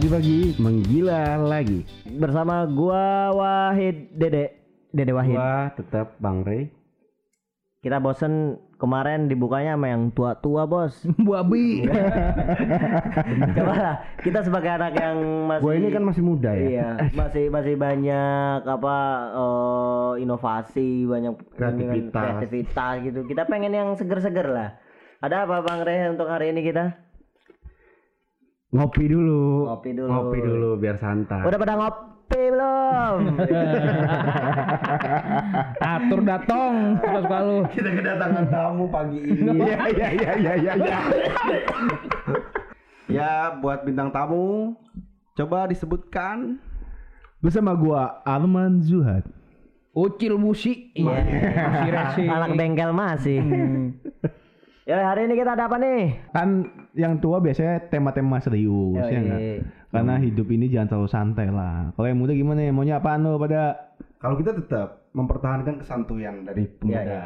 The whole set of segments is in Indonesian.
Pagi-pagi menggila lagi. Bersama gua Wahid Dede Dede Wahid. Gua tetap Bang Rey. Kita bosen kemarin dibukanya sama yang tua-tua, Bos. Babi. Coba lah, kita sebagai anak yang masih Gua ini kan masih muda ya. Iya, masih masih banyak apa eh, inovasi, banyak Kreativitas. kreativitas gitu. Kita pengen yang seger-seger lah. Ada apa Bang Reh untuk hari ini kita? Ngopi dulu. Ngopi dulu. Ngopi dulu biar santai. Udah pada ngopi belum? Atur datong. Suka-suka lu. Kita kedatangan tamu pagi ini. Iya iya iya iya iya. Ya. ya buat bintang tamu coba disebutkan bersama gua Arman Zuhad. Ucil busi. Iya. Resi. Anak bengkel masih. Ya hari ini kita ada apa nih? Kan yang tua biasanya tema-tema serius Yoi. ya enggak? Karena hidup ini jangan terlalu santai lah. Kalau yang muda gimana ya? Maunya apaan lo pada? Kalau kita tetap mempertahankan kesantuyan dari pemuda. Iya,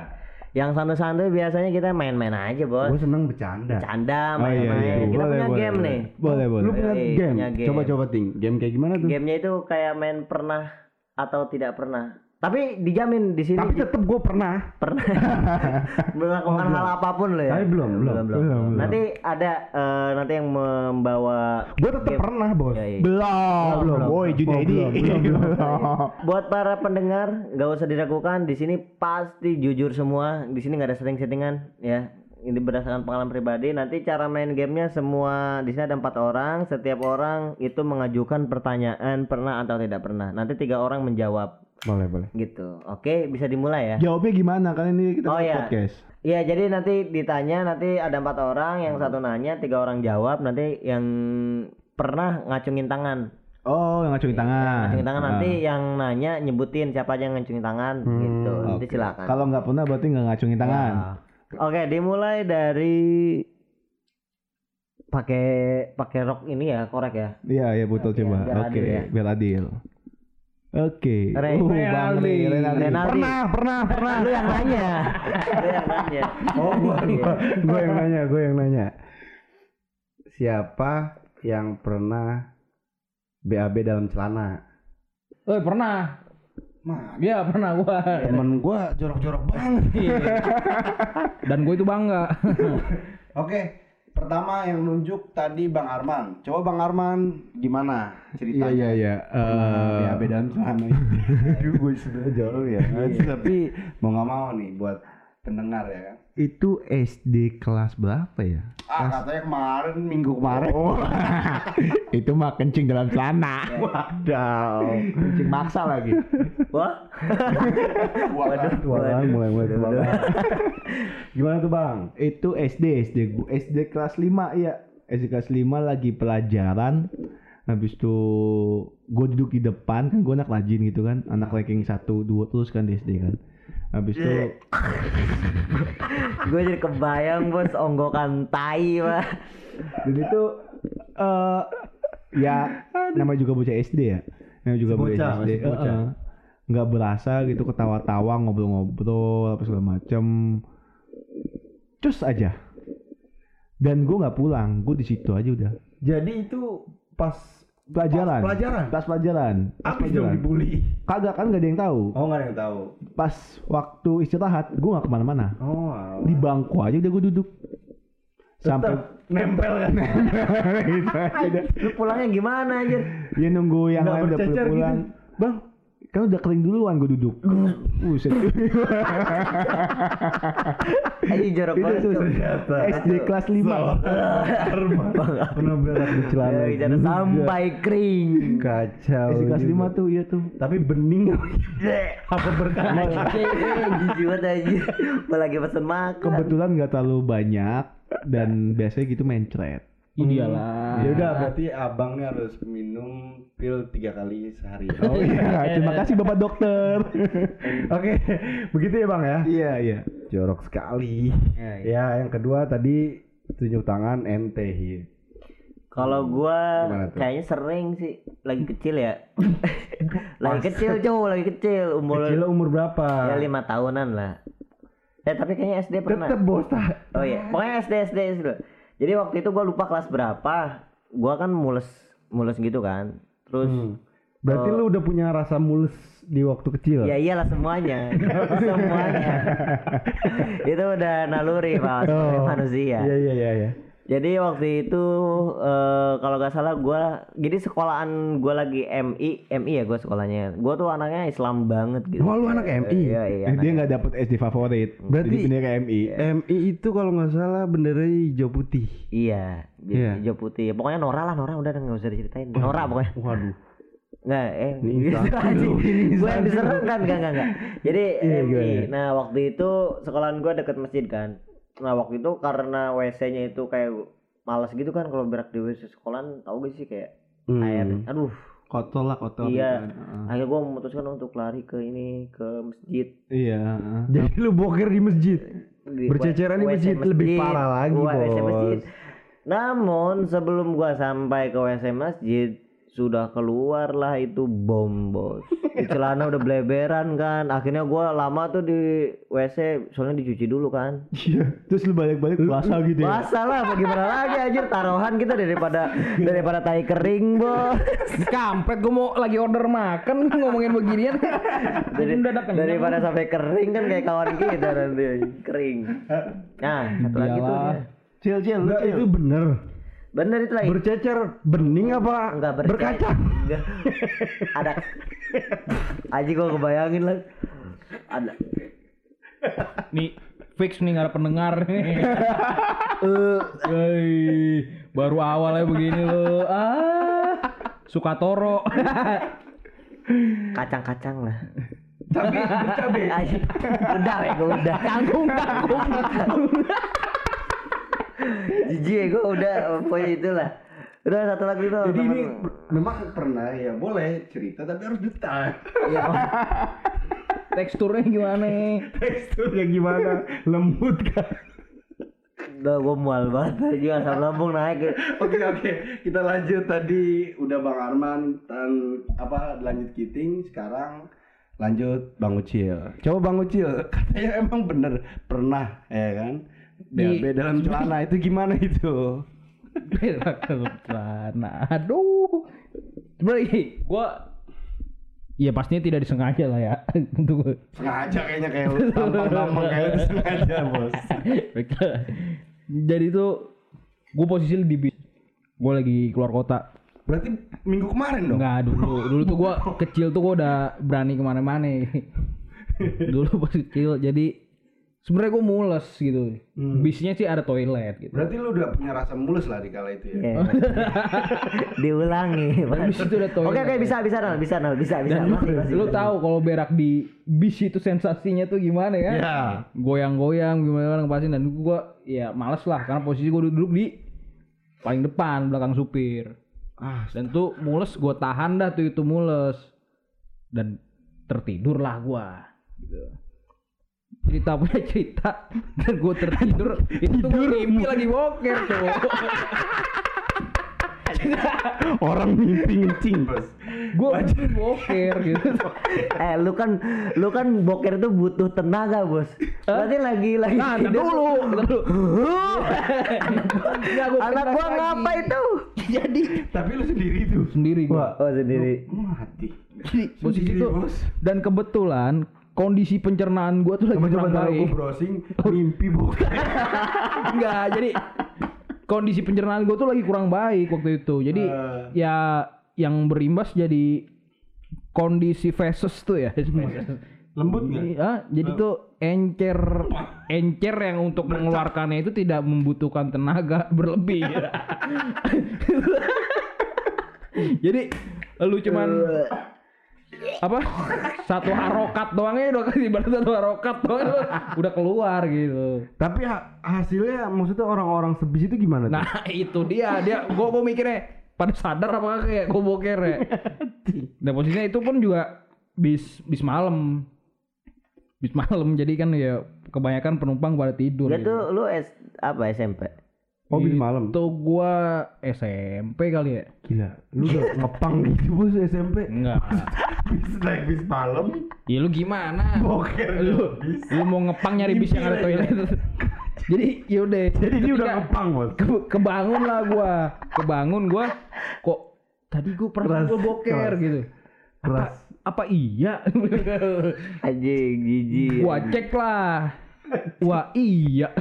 Yang santai-santai biasanya kita main-main aja, Bos. Gue seneng bercanda. Bercanda, Oh, iya, main-main. iya. Kita Boleh, punya boleh, game boleh. nih. Boleh, boleh. Lu punya game. Coba-coba ting. Game kayak gimana tuh? Gamenya itu kayak main pernah atau tidak pernah. Tapi dijamin di sini Tapi tetep gue pernah. pernah melakukan hal apa pun loh ya. Tapi belum, belum. belum, Belum, belum. Nanti ada eh, nanti yang membawa Gue tetep game. pernah bos. Iya, iya. Belum, belum. Oh, belum, belum, belum. Buat para pendengar, nggak usah diragukan. Di sini pasti jujur semua. Di sini nggak ada setting-settingan, ya. Ini berdasarkan pengalaman pribadi. Nanti cara main gamenya semua di sini ada empat orang. Setiap orang itu mengajukan pertanyaan pernah atau tidak pernah. Nanti tiga orang menjawab, Boleh, boleh. gitu. Oke, bisa dimulai ya. Jawabnya gimana? Kan ini kita Oh, iya. podcast. Iya, jadi nanti ditanya, nanti ada empat orang, yang satu nanya, tiga orang jawab. Nanti yang pernah ngacungin tangan. Oh, yang ngacungin tangan. Ngacungin tangan Ah. nanti yang nanya nyebutin siapa aja yang ngacungin tangan Hmm, gitu. Nanti oke. silakan. Kalau nggak pernah berarti nggak ngacungin tangan. Nah, Oke, dimulai dari pakai pakai rok ini ya, korek ya. Iya, iya betul Oke, coba. biar Oke, adil ya. biar adil. Oke. Re- Uh, Bang Renaldi. Re- Renaldi. Renaldi. Pernah, pernah, pernah. Lu yang nanya. Lu yang nanya. Oh, gua, Iya. gua, gua yang nanya, gue yang nanya. Siapa yang pernah BAB dalam celana? Eh pernah. Mah, Iya pernah gua. temen gua jorok-jorok banget. Iya. Dan gue itu bangga. Oke, pertama yang nunjuk tadi Bang Arman. Coba Bang Arman gimana ceritanya? Iya iya iya. Eh, BAB dalam celana. Aduh, gue sudah jauh ya. Tapi mau nggak mau nih buat pendengar ya kan. itu SD kelas berapa ya? Ah katanya kemarin minggu kemarin. Oh, itu mah kencing dalam celana. Wadaw. kencing maksa lagi. Wah. Waduh, tua banget, mulai mulai tua banget. Gimana tuh bang? Itu SD SD SD kelas 5 ya. SD kelas 5 lagi pelajaran. Habis itu gue duduk di depan kan gue anak rajin gitu kan, anak ranking 1 2 terus kan di SD kan. Habis itu Gue jadi kebayang bos onggokan tai mah. dan itu eh ya namanya juga bocah SD ya. Namanya juga Bocah, bocah SD. bocah. Heeh. nggak berasa gitu ketawa-tawa ngobrol-ngobrol apa segala macem cus aja dan gue nggak pulang gue di situ aja udah Jadi itu pas pelajaran Pas pelajaran? pas pelajaran pas dong pelajaran dibully. kagak kan nggak ada yang tahu Oh nggak ada yang tahu. pas waktu istirahat gue nggak ke mana-mana Oh. di bangku aja udah gue duduk sampai nempel kan. gitu aja udah. Lu pulangnya gimana anjir? ya nunggu yang lain udah bercecer pulang gitu. Bang, kan udah kering duluan gue duduk Buset. Ayo jorok itu banget. tuh ternyata. SD kelas 5 Arman. Pernah berak di celana. Ya, jangan sampai kering. Kacau. SD kelas juga. 5 tuh iya tuh Tapi bening. Apa berkah? Jijik banget anjir. Apalagi pesen makan. kebetulan nggak terlalu banyak dan biasanya gitu mencret Idealah. Ya udah berarti abangnya harus minum pil tiga kali sehari. oh iya terima kasih bapak dokter Oke, begitu ya bang ya. iya iya Jorok sekali. Ya, ya. Ya, yang kedua tadi tunjuk tangan ente. Hi. Kalau gua kayaknya sering sih lagi kecil ya. lagi kecil cowok lagi kecil umur Kecil umur berapa? ya lima tahunan lah. Eh tapi kayaknya SD pernah. Tetep bos tak. Oh iya, pokoknya SD SD dulu. Jadi waktu itu gua lupa kelas berapa. Gua kan mules mulus gitu kan terus Hmm. Berarti Oh. lu udah punya rasa mulus di waktu kecil. ya iyalah semuanya semuanya itu udah naluri pak Oh. manusia Iya iya iya iya. Jadi waktu itu eh, kalau nggak salah gua jadi sekolahan gua lagi MI MI ya gua sekolahnya. Gua tuh anaknya Islam banget gitu. Oh, lu anak MI? Iya iya. Eh, dia nggak dapet SD favorit. Berarti- Jadi pindah ke MI. MI itu kalau nggak salah benderanya hijau putih. Iya, Iya. hijau putih. Pokoknya Nora lah, Nora udah nggak usah diceritain. Nora pokoknya. Waduh. Nggak, eh Gua yang diserang kan, enggak enggak enggak. Jadi Iya, MI. gimana? Nah, waktu itu sekolahan gua deket masjid kan. Nah, waktu itu karena WC-nya itu kayak males gitu kan kalau berak di WC sekolahan, tahu gak sih kayak Hmm. air. Aduh, Kotor lah kotor. Iya. gitu kan. Akhirnya gue memutuskan untuk lari ke ini ke masjid Iya. Jadi lu boker di masjid. Di- Berceceran di WC masjid, lebih parah lagi, WC Bos. masjid. namun sebelum gua sampai ke WC masjid sudah keluarlah itu bom bos di celana udah bleberan kan akhirnya gua lama tuh di WC soalnya dicuci dulu kan Iya. Terus lu balik-balik puasa gitu ya. basah lah mau gimana lagi anjir taruhan kita daripada daripada tai kering bos Kampret gue mau lagi order makan ngomongin beginian. Dari, daripada sampai kering kan kayak kawan kita nanti kering. Nah, satu lagi tuh. Cil, cil. itu bener. Bener itu lagi. Bercecer bening apa Enggak bercai- berkaca? Enggak. Ada. Aji gua kebayangin lah. Ada. Nih fix nih nggak ada pendengar nih. Eh, Hei, baru awalnya begini lo. Ah, suka toro. kacang-kacang lah. Tapi bercabe. Aji. Udah ya gua udah. Kangkung, kangkung. Jijik ya gua udah pokoknya itulah. Udah satu lagi tuh. Jadi ini memang pernah ya boleh cerita tapi harus detail. Iya. Teksturnya gimana? Teksturnya gimana? Lembut kan? Udah gua mual banget aja asam lambung naik. Oke oke, kita lanjut tadi udah Bang Arman dan apa lanjut Kiting, sekarang lanjut Bang Ucil. Coba Bang Ucil, katanya emang bener pernah ya kan? Di- BAB dalam celana itu gimana itu? Berak dalam celana. Aduh. Sebenernya gua Iya pastinya tidak disengaja lah ya untuk Sengaja kayaknya kayak lu tampang-tampang kayak lu sengaja bos. Jadi tuh gue posisi di bis. Gue lagi keluar kota. Berarti minggu kemarin dong? Enggak dulu. Dulu tuh gue kecil tuh gue udah berani ke mana-mana. dulu pas kecil. Jadi sebenarnya gue mules gitu. Hmm. Bisnya sih ada toilet gitu. Berarti lu udah punya rasa mulus lah di kala itu ya? Iya. Diulangi. Bis itu udah toilet. Oke oke bisa bisa Nal, bisa Nal, bisa bisa. Dan lu, Masih, lu masih. tahu kalau berak di bis itu sensasinya tuh gimana ya? Iya. Goyang-goyang gimana ngepasin dan gua ya males lah karena posisi gua duduk di paling depan belakang supir. Ah, Dan tuh mules gua tahan dah tuh itu mules. Dan tertidur lah gua gitu. Cerita punya cerita dan gua tertidur itu tuh mimpi lagi boker tuh. orang mimpi ngencing bos. gua mimpi boker gitu. Eh lu kan lu kan boker itu butuh tenaga, Bos. Berarti lagi lagi Nah, dulu, gua Anak gua ngapa itu? Jadi Tapi lu sendiri tuh. sendiri gua. Oh sendiri. Mati. Posisi Sendiri, itu bos. dan kebetulan kondisi pencernaan gua tuh lagi kurang baik. gue browsing mimpi bukan. Enggak, jadi kondisi pencernaan gua tuh lagi kurang baik waktu itu. Jadi Eh. ya yang berimbas jadi kondisi feses tuh ya. Lembut nggak? Iya, jadi tuh encer encer yang untuk mengeluarkannya itu tidak membutuhkan tenaga berlebih. jadi lu cuman apa satu harokat doang ya udah ibarat satu harokat doang lu udah keluar gitu. Tapi ha- hasilnya maksudnya orang-orang sebis itu gimana tuh? Nah itu dia dia gua gua mikirnya pada sadar apa kayak gua boker ya. Dan posisinya itu pun juga bis bis malam bis malam jadi kan ya kebanyakan penumpang pada tidur. Dia gitu. tuh lu S, apa SMP? Oh bis malam. Itu gua SMP kali ya? Gila, lu udah ngepang gitu bos SMP. Enggak. bis naik bis malam. Ya lu gimana? Boker lu, bis. lu mau ngepang nyari bis yang ada toilet. Jadi yaudah. Jadi dia udah ngepang bos. ke- kebangun lah gua. Kebangun gua kok tadi gue pernah Keras, gue boker keras. gitu. Apa, Keras. apa iya? Anjing, jijik. gua cek lah. Wah iya.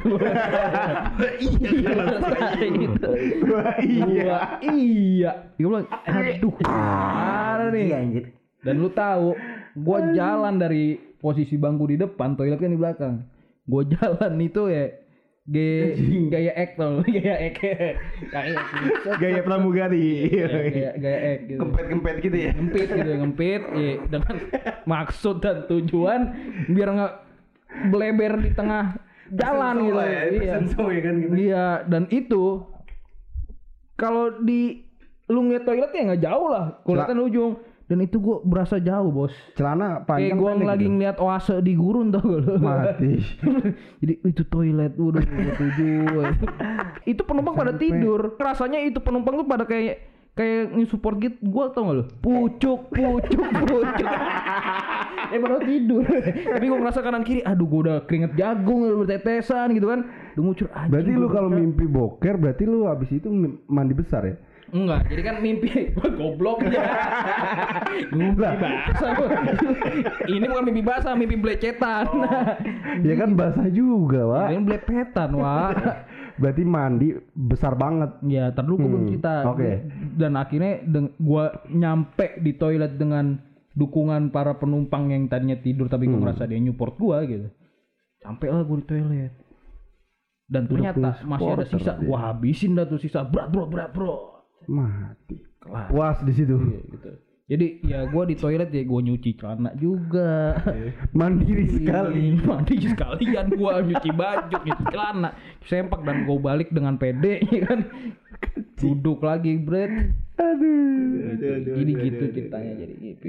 Wah, iya. Wah iya. Gue bilang, aduh, parah nih. Iya anjir. Dan lu tahu, gua jalan dari posisi bangku di depan, toilet kan di belakang. Gua jalan itu ya G gaya ek tau lu, gaya ek kayak Gaya pramugari. gaya gaya ek gitu Kempet-kempet gitu ya. ngempit gitu ngempit ya, dengan maksud dan tujuan biar nggak beleber di tengah jalan gitu. ya, iya. ya kan gitu. iya dan itu kalau di lu ngeliat toilet ya nggak jauh lah kelihatan ujung. Dan itu gua berasa jauh bos. Celana kayak panjang gua pendek lagi gitu. ngeliat oase di gurun tau gak lu? Mati. jadi itu toilet udah gua tujuh itu penumpang pada tidur. Rasanya itu penumpang tuh pada kayak kayak nge-support gitu. Gua tau gak lu? Pucuk pucuk pucuk eh baru tidur tapi gua ngerasa kanan kiri aduh gua udah keringet jagung udah bertetesan gitu kan udah ngucur anjing Berarti lu kalau mimpi boker berarti lu habis itu mandi besar ya? Enggak, jadi kan mimpi goblok ya. mimpi basah. Ini bukan mimpi basah, mimpi belecetan. Ya kan basah juga, Wak. Ini belepetan, Wak. Berarti mandi besar banget. Ya, gua belum Hmm, cerita. oke. Dan akhirnya gua nyampe di toilet dengan dukungan para penumpang yang tadinya tidur tapi Hmm. gua ngerasa dia nyupport gua gitu. Sampai lah gua di toilet. Dan ternyata masih ada sisa. dia. Wah, habisin dah tuh sisa. Berat, bro, berat, bro. Mati. Kelar. Puas di situ. Iya, gitu. Jadi ya gua di toilet ya gua nyuci celana juga. Mandiri sekali. Mandi sekalian gua nyuci baju, nyuci celana, sempak dan gua balik dengan pede ya kan. Duduk lagi, Bret. Aduh. Jadi gitu ceritanya jadi gitu.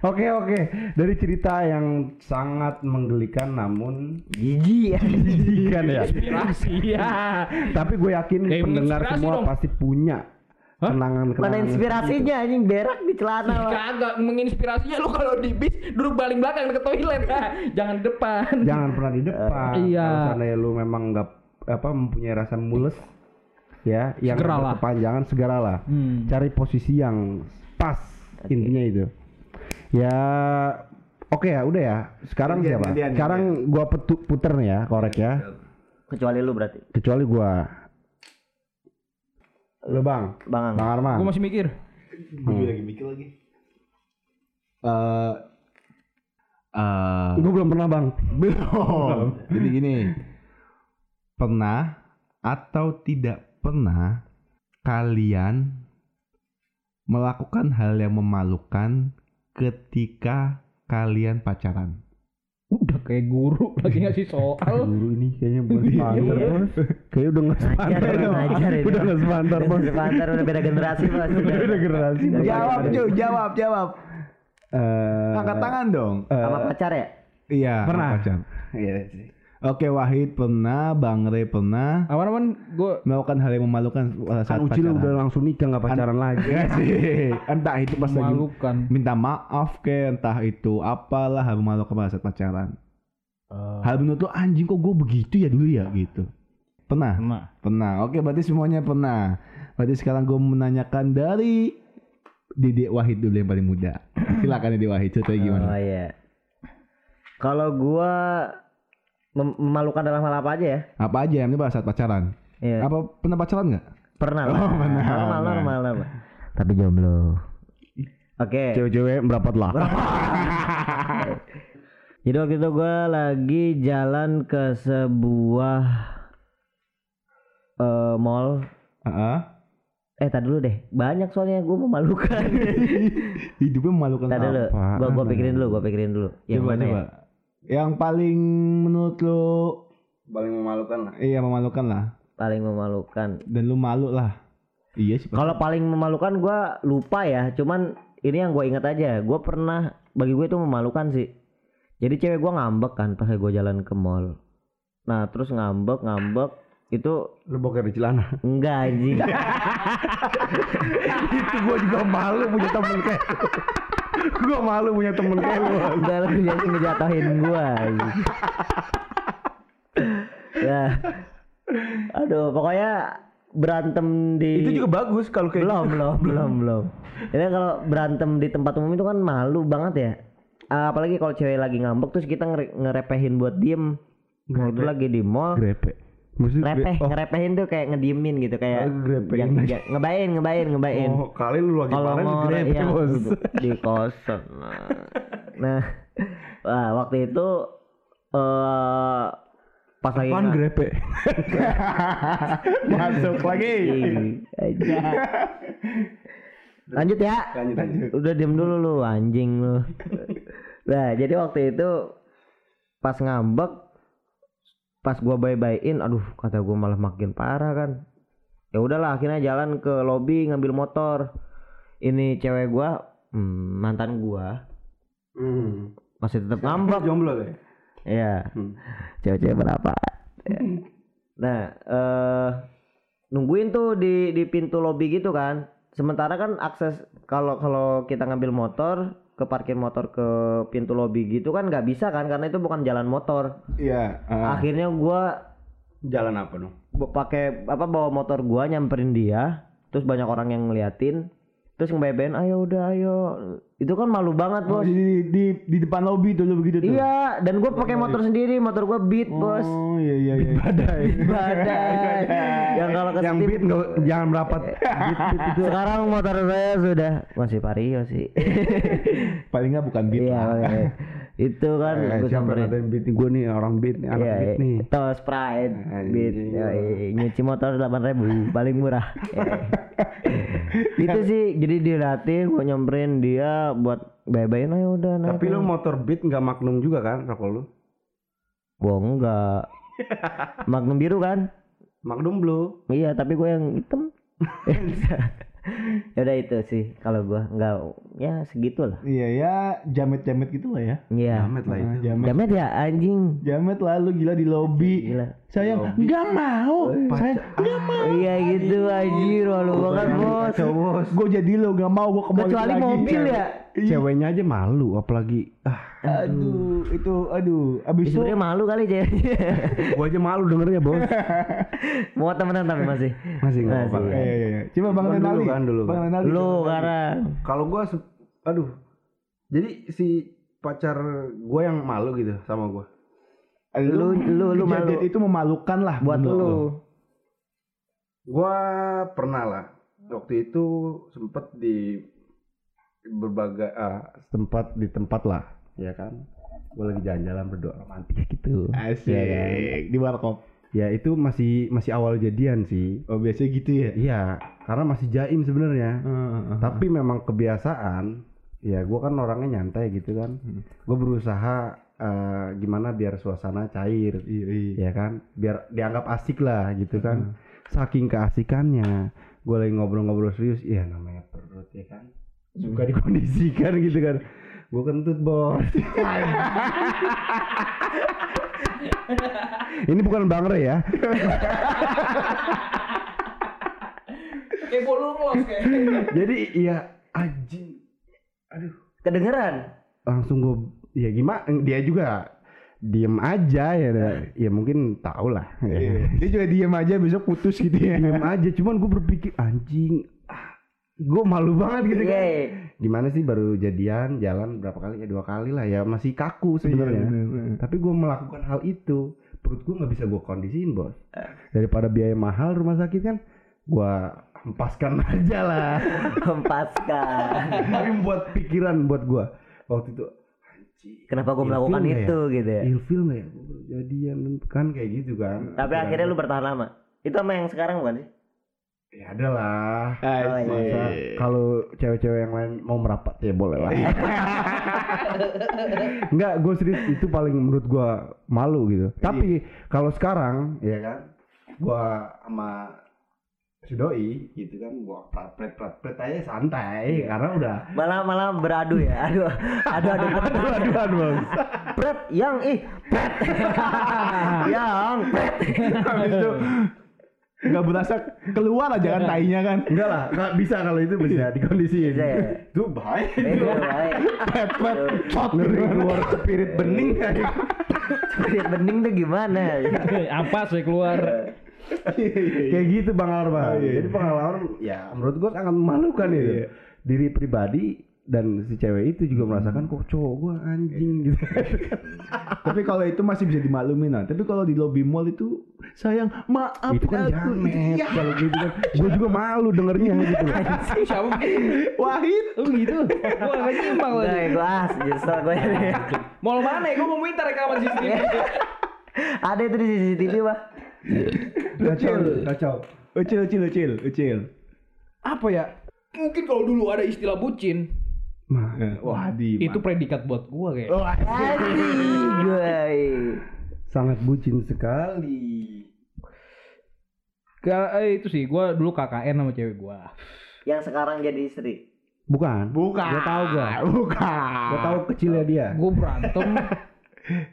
Oke oke. Dari cerita yang sangat menggelikan namun Jijik menjijikan ya. Inspirasi ya. Tapi gue yakin Eh, pendengar semua dong. pasti punya Hah? kenangan Mana kenangan. inspirasinya anjing berak di celana. Kagak menginspirasinya lu kalau di bis duduk paling belakang ke toilet. Jangan di depan. Jangan pernah di depan. Iya. Kalau lu memang nggak apa mempunyai rasa mules ya yang Segeralah. kepanjangan segeralah. Hmm. Cari posisi yang pas intinya itu. Ya Oke ya, udah ya. Sekarang Gantian, siapa? gantian, Sekarang gua petu- puter nih ya, korek ya. Kecuali lu berarti. Kecuali gua. Lu Bang, Bang Bang Arman. Gua masih mikir. Gue lagi mikir lagi. Eh eh Gua belum pernah, Bang. belum. Jadi gini. Pernah atau tidak pernah kalian melakukan hal yang memalukan ketika kalian pacaran? Udah kayak guru lagi ngasih soal. Guru ini kayaknya bukan Iya. Bos. Kayaknya udah nggak ini. Udah nggak standar, Bos. Sebentar udah beda generasi Mas. Beda generasi. Udah Jawab, cuy, jawab, jawab. Eh, Angkat tangan dong. Sama pacar ya? Iya, pernah. pacar. Iya sih. Oke, Wahid pernah, Bang Ray pernah Aman-aman gua melakukan hal yang memalukan saat Kan Ucil pacaran. udah langsung nikah nggak pacaran lagi. Ya sih. Entah itu pas lagi memalukan. minta maaf ke entah itu apalah hal memalukan pada saat pacaran. Hal menurut lo anjing kok gue begitu ya dulu ya gitu. Pernah? Nah, Pernah. Oke, berarti semuanya pernah. Berarti sekarang gue menanyakan dari Dedek Wahid dulu yang paling muda. Silakan Dedek Wahid, ceritanya gimana? Oh iya. Kalau gua mem- memalukan dalam hal apa aja ya? Apa aja yang ini pada saat pacaran? Iya. Apa pernah pacaran nggak? Pernah lah. Oh, pernah, Normal, pernah. normal, normal. Tapi jomblo. Oke. Cewek-cewek merapat lah. Jadi waktu itu gue lagi jalan ke sebuah eh, mall. Heeh. Eh, tadi dulu deh. Banyak soalnya gue memalukan. Hidupnya memalukan Tadi dulu. Apaan, Gue gue pikirin dulu, gue pikirin dulu. Yang coba mana coba. ya? Yang paling menurut lo Paling memalukan lah. iya memalukan lah. Paling memalukan. Dan lu malu lah. Iya sih. Kalau paling memalukan gue lupa ya. Cuman ini yang gue ingat aja. Gue pernah bagi gue itu memalukan sih. Jadi cewek gue ngambek kan pas gue jalan ke mall. Nah terus ngambek ngambek itu Lu boker di celana. enggak anjing. itu gua juga malu punya temen kayak gua malu punya temen kayak lu. Enggak lu jadi ngejatohin gua. Ya. Aduh, pokoknya berantem di Itu juga bagus kalau kayak belum belum belum belum ini kalau berantem di tempat umum itu kan malu banget ya Ah, apalagi kalau cewek lagi ngambek terus kita ngere- ngerepehin buat diem waktu lagi di mall grepe. Maksudnya repeh oh, ngerepehin tuh kayak ngediemin gitu kayak grepehin yang- yang- ngebain ngebain ngebain oh, kali lu lagi kalau mau iya, bos. gitu, di kosan nah, nah wah, waktu itu eh pas lagi Apaan grepe? Masuk lagi. Ih, aja. Lanjut ya. Lanjut, lanjut. Udah diem dulu lu anjing lu. nah, jadi waktu itu pas ngambek pas gua bye-byein aduh kata gua malah makin parah kan. Ya udahlah akhirnya jalan ke lobi ngambil motor. Ini cewek gua hmm, mantan gua Hmm. masih tetap ngambek. Jomblo deh. Iya. Hmm. Cewek-cewek berapa? Ya. Nah, eh nungguin tuh di di pintu lobi gitu kan. Sementara kan akses kalau kalau kita ngambil motor ke parkir motor ke pintu lobi gitu kan nggak bisa kan karena itu bukan jalan motor. Iya. ah. Akhirnya gua Jalan apa dong? pakai apa bawa motor gua nyamperin dia, terus banyak orang yang ngeliatin, terus ngebeben ayo udah ayo. Itu kan malu banget, Oh, Bos. di, di di depan lobi tuh begitu tuh. Iya, dan gua pakai motor sendiri, motor gua Beat, Bos. Oh iya iya iya. Badai. badai yang kalau ke Yang beat nggak jangan merapat. Beat, beat itu. sekarang motor saya sudah masih vario sih Paling nggak bukan beat. iya lah. itu kan Eh, gue siapa samperin ngatain beat gue nih orang beat nih, anak Iya, beat iya. nih. Tos Sprite Anjing. Beat Yoi, nyuci motor delapan ribu paling murah itu sih jadi diliatin gue nyamperin dia buat bye-bye ayo udah naik Tapi lu motor beat nggak magnum juga kan rokok lu? gua enggak Magnum biru kan Magnum blue. iya tapi gue yang hitam ya udah itu sih kalau gua enggak ya segitu lah Iya ya jamet-jamet gitu lah ya. iya Jamet lah itu. Ah, jamet. Jamet ya anjing Jamet lah lu gila di lobi. Gila. Saya nggak mau. Saya nggak mau. Iya gitu anjir malu banget bos. Bos. Gue jadi lo nggak mau gue kembali Kecuali lagi. mobil ya. Ceweknya aja malu apalagi ah Aduh, itu aduh. Abis itu Sebenarnya malu kali ceweknya. gua aja malu dengernya bos Mau temenan tapi masih. masih nggak apa Iya, iya, iya. Coba Bang Renali. kan, dulu Bang kan. Renali. Lu sekarang. kalau gua aduh jadi si pacar gua yang malu gitu sama gua Lu lu lu kejadian malu. itu memalukan lah Buat menurut lu. gua pernah lah waktu itu sempet di berbagai ah, tempat di tempat lah ya kan gua lagi jalan-jalan berdua romantis gitu Asik. Ya kan? Di warkop. ya itu masih masih awal jadian sih Oh biasanya gitu ya. iya karena masih jaim sebenarnya Heeh. tapi memang kebiasaan ya gua kan orangnya nyantai gitu kan gue berusaha eh, gimana biar suasana cair Iya, iya. ya kan biar dianggap asik lah gitu kan saking keasikannya gue lagi ngobrol-ngobrol serius ya namanya perut ya kan suka dikondisikan gitu kan. Gue kentut bos. Ini bukan bang Re ya. Kayak bolu los kayak. jadi iya anjing. Aduh. Kedengeran. langsung gue ya gimana? Dia juga diem aja ya. Ya mungkin tau lah Iya. Dia juga diem aja besok putus gitu ya. diem aja. Cuman gue berpikir anjing gue malu banget gitu kan Iya. gimana sih baru jadian jalan berapa kali ya dua kali lah ya masih kaku sebenarnya Iya, bener, bener. tapi gue melakukan hal itu perut gue nggak bisa gue kondisiin bos daripada biaya mahal rumah sakit kan gue hempaskan aja lah Hempaskan. tapi buat pikiran buat gue waktu itu Kenapa gue melakukan ya? itu gitu ya? ilfil nggak ya jadian kan kayak gitu kan Tapi akhirnya lu bertahan lama. Itu sama yang sekarang bukan sih? Ya ada lah iya. Masa kalau cewek-cewek yang lain mau merapat ya boleh lah. Enggak, gue serius itu paling menurut gue malu gitu. Tapi kalau sekarang ya kan, gue sama si doi gitu kan, gue prat prat prat aja santai karena udah Malah malah beradu ya. Aduh, aduh, aduh, aduh aduh aduh. Pret, yang ih, pret. yang pret. Habis itu nggak berasa keluar aja kan tainya kan. Enggak lah, nggak bisa kalau itu bisa dikondisiin. Bisa ya? Itu bahaya. Eh, baik. Pet pet, ngeri keluar spirit bening kayak. Spirit bening tuh gimana? Apa sih keluar? Kayak gitu Bang Arman. Jadi pengalaman ya menurut gua sangat memalukan itu. Diri pribadi dan si cewek itu juga merasakan kok cowok gua anjing gitu. Tapi kalau itu masih bisa dimaklumin lah. Tapi kalau di lobby mall itu sayang maaf itu kan aku. jamet Iya. kalau gitu kan. Gua juga malu dengernya gitu. Siapa? Wahid. Lu gitu. Gua gak nyimbang Udah lagi. ya gue as justru gue ini. Mall mana ya? Gua mau minta rekaman CCTV. Ada itu di CCTV pak. Kacau, kacau. Ucil, ucil, ucil, ucil. Apa ya? Mungkin kalau dulu ada istilah bucin, Mah, Wah, di itu predikat buat gua kayak. Anjing gue. sangat bucin sekali. Ke, eh, itu sih, gua dulu KKN sama cewek gua. Yang sekarang jadi istri. Bukan. Bukan. Gua tahu gua. Bukan. Gua tahu kecilnya dia. Gua berantem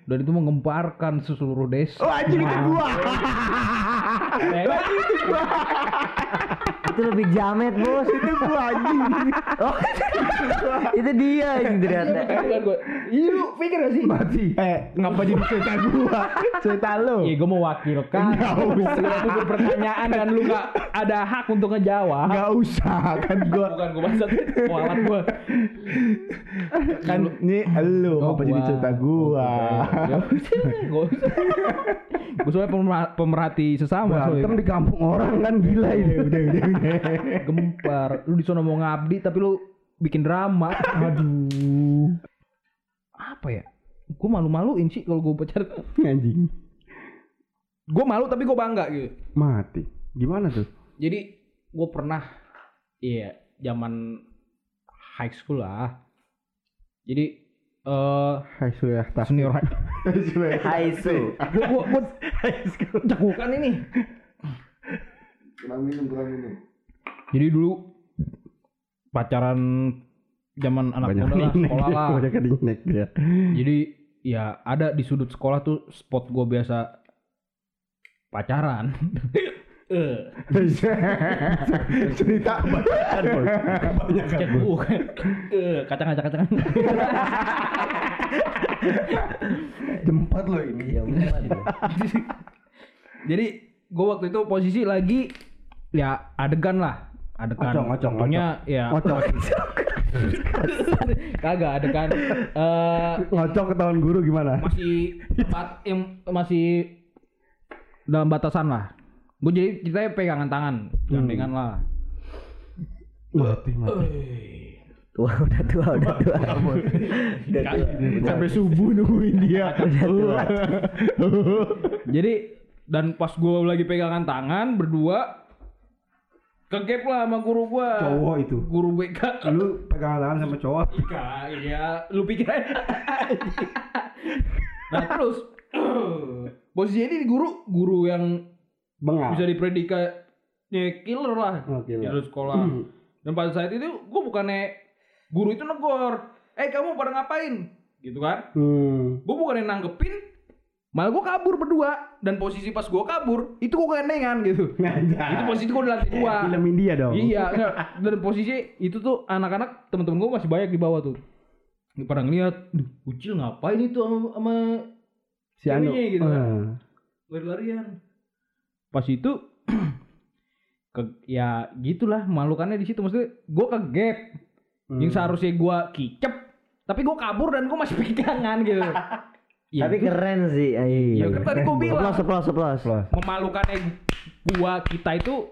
dan itu menggemparkan seluruh desa. Oh, anjing itu gua. Eh, Itu lebih jamet bos. itu gua anjing. Oh, itu dia ini ternyata. gua. Iya, lu pikir gak sih? Mati. Eh, ngapa jadi cerita gua? Cerita lu. Iya, gua mewakilkan. Nggak usah. Itu pertanyaan dan lu gak ada hak untuk ngejawab. Enggak usah kan gua Bukan gua bangsat, mualat gua. kan ini lu ngapa jadi cerita gua. Gak usah. Gua soalnya pemerha- pemerhati sesama Berantem soalnya. di kampung orang kan gila ini. udah, udah, udah. Gempar. Lu di sana mau ngabdi tapi lu bikin drama. Aduh. Apa ya? Gue malu-maluin sih kalau gue pacar. Anjing. Gue malu tapi gue bangga gitu. Mati. Gimana tuh? Jadi gue pernah, iya, zaman high school lah. Jadi eh Hai sudah tas senior high, Hai su. gue gue gue jagokan ini. Kurang minum, kurang minum. Jadi dulu pacaran zaman anak banyak muda lah, sekolah lah. banyak nek ya. Jadi ya ada di sudut sekolah tuh spot gue biasa pacaran. Eh, Cerita kebanyakan bos. Kebanyakan bukan. Eh, kacang kacang kacang. Jempat loh ini. Ya. Jadi gue waktu itu posisi lagi ya adegan lah. Adegan. Ngocok, ngocok, Contohnya ya Ngocok. kagak adegan eh Ngocok ketahuan guru gimana? masih tempat yang masih dalam batasan lah. Gue jadi ceritanya pegangan tangan, gandengan lah. Mati, mati. Tua udah tua udah tua. Udah tua. Sampai subuh nungguin dia. Udah tua. Jadi dan pas gue lagi pegangan tangan berdua kegep lah sama guru gue. Cowok itu. Guru BK. Lu pegangan tangan sama cowok. Ika, iya, lu pikir nah terus posisinya ini guru guru yang Bengal. bisa dipredikatnya killer lah Oh, killer. killer sekolah dan pada saat itu gue bukannya guru itu negor eh kamu pada ngapain gitu kan Hmm. gue bukannya nanggepin malah gue kabur berdua dan posisi pas gue kabur itu gue gandengan gitu itu posisi gue di lantai dua Film India dong. iya dan posisi itu tuh anak-anak teman-teman gue masih banyak di bawah tuh pada ngeliat "Duh, ucil ngapain itu sama, sama Si Anu. Gitu. Ah. lari-larian pas itu ke ya gitulah malukannya di situ maksudnya gue gap Hmm. yang seharusnya gue kicep tapi gue kabur dan gue masih pegangan gitu ya, Tapi itu keren sih. Ay. Ya, kan tadi gua bilang. Applause, applause. Plus. memalukannya gua kita itu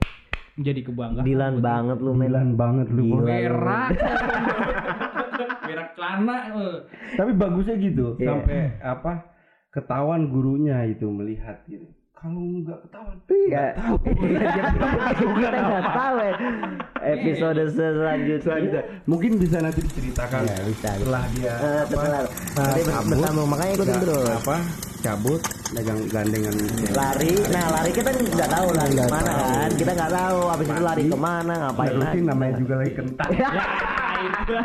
menjadi kebanggaan Dilan banget lu. Sembilan banget lu. Berak berak celana eh. Tapi bagusnya gitu. Iya. Sampai apa? Ketahuan gurunya itu melihat gitu. Kalau nggak ketahuan, Iya. tahu. Kita nggak tahu ya. Episode selanjutnya. Selanjutnya, mungkin bisa nanti diceritakan Ya, bisa. setelah dia Eh, apa, nanti bersambung makanya ikutin nggak- terus. apa cabut dagang gandengan Lari, nah lari kita nggak tahu lari Nggak ke mana kan? Kita nggak tahu. Abis itu lari ke mana, ngapain lagi? namanya juga lagi kentang Ya, itu.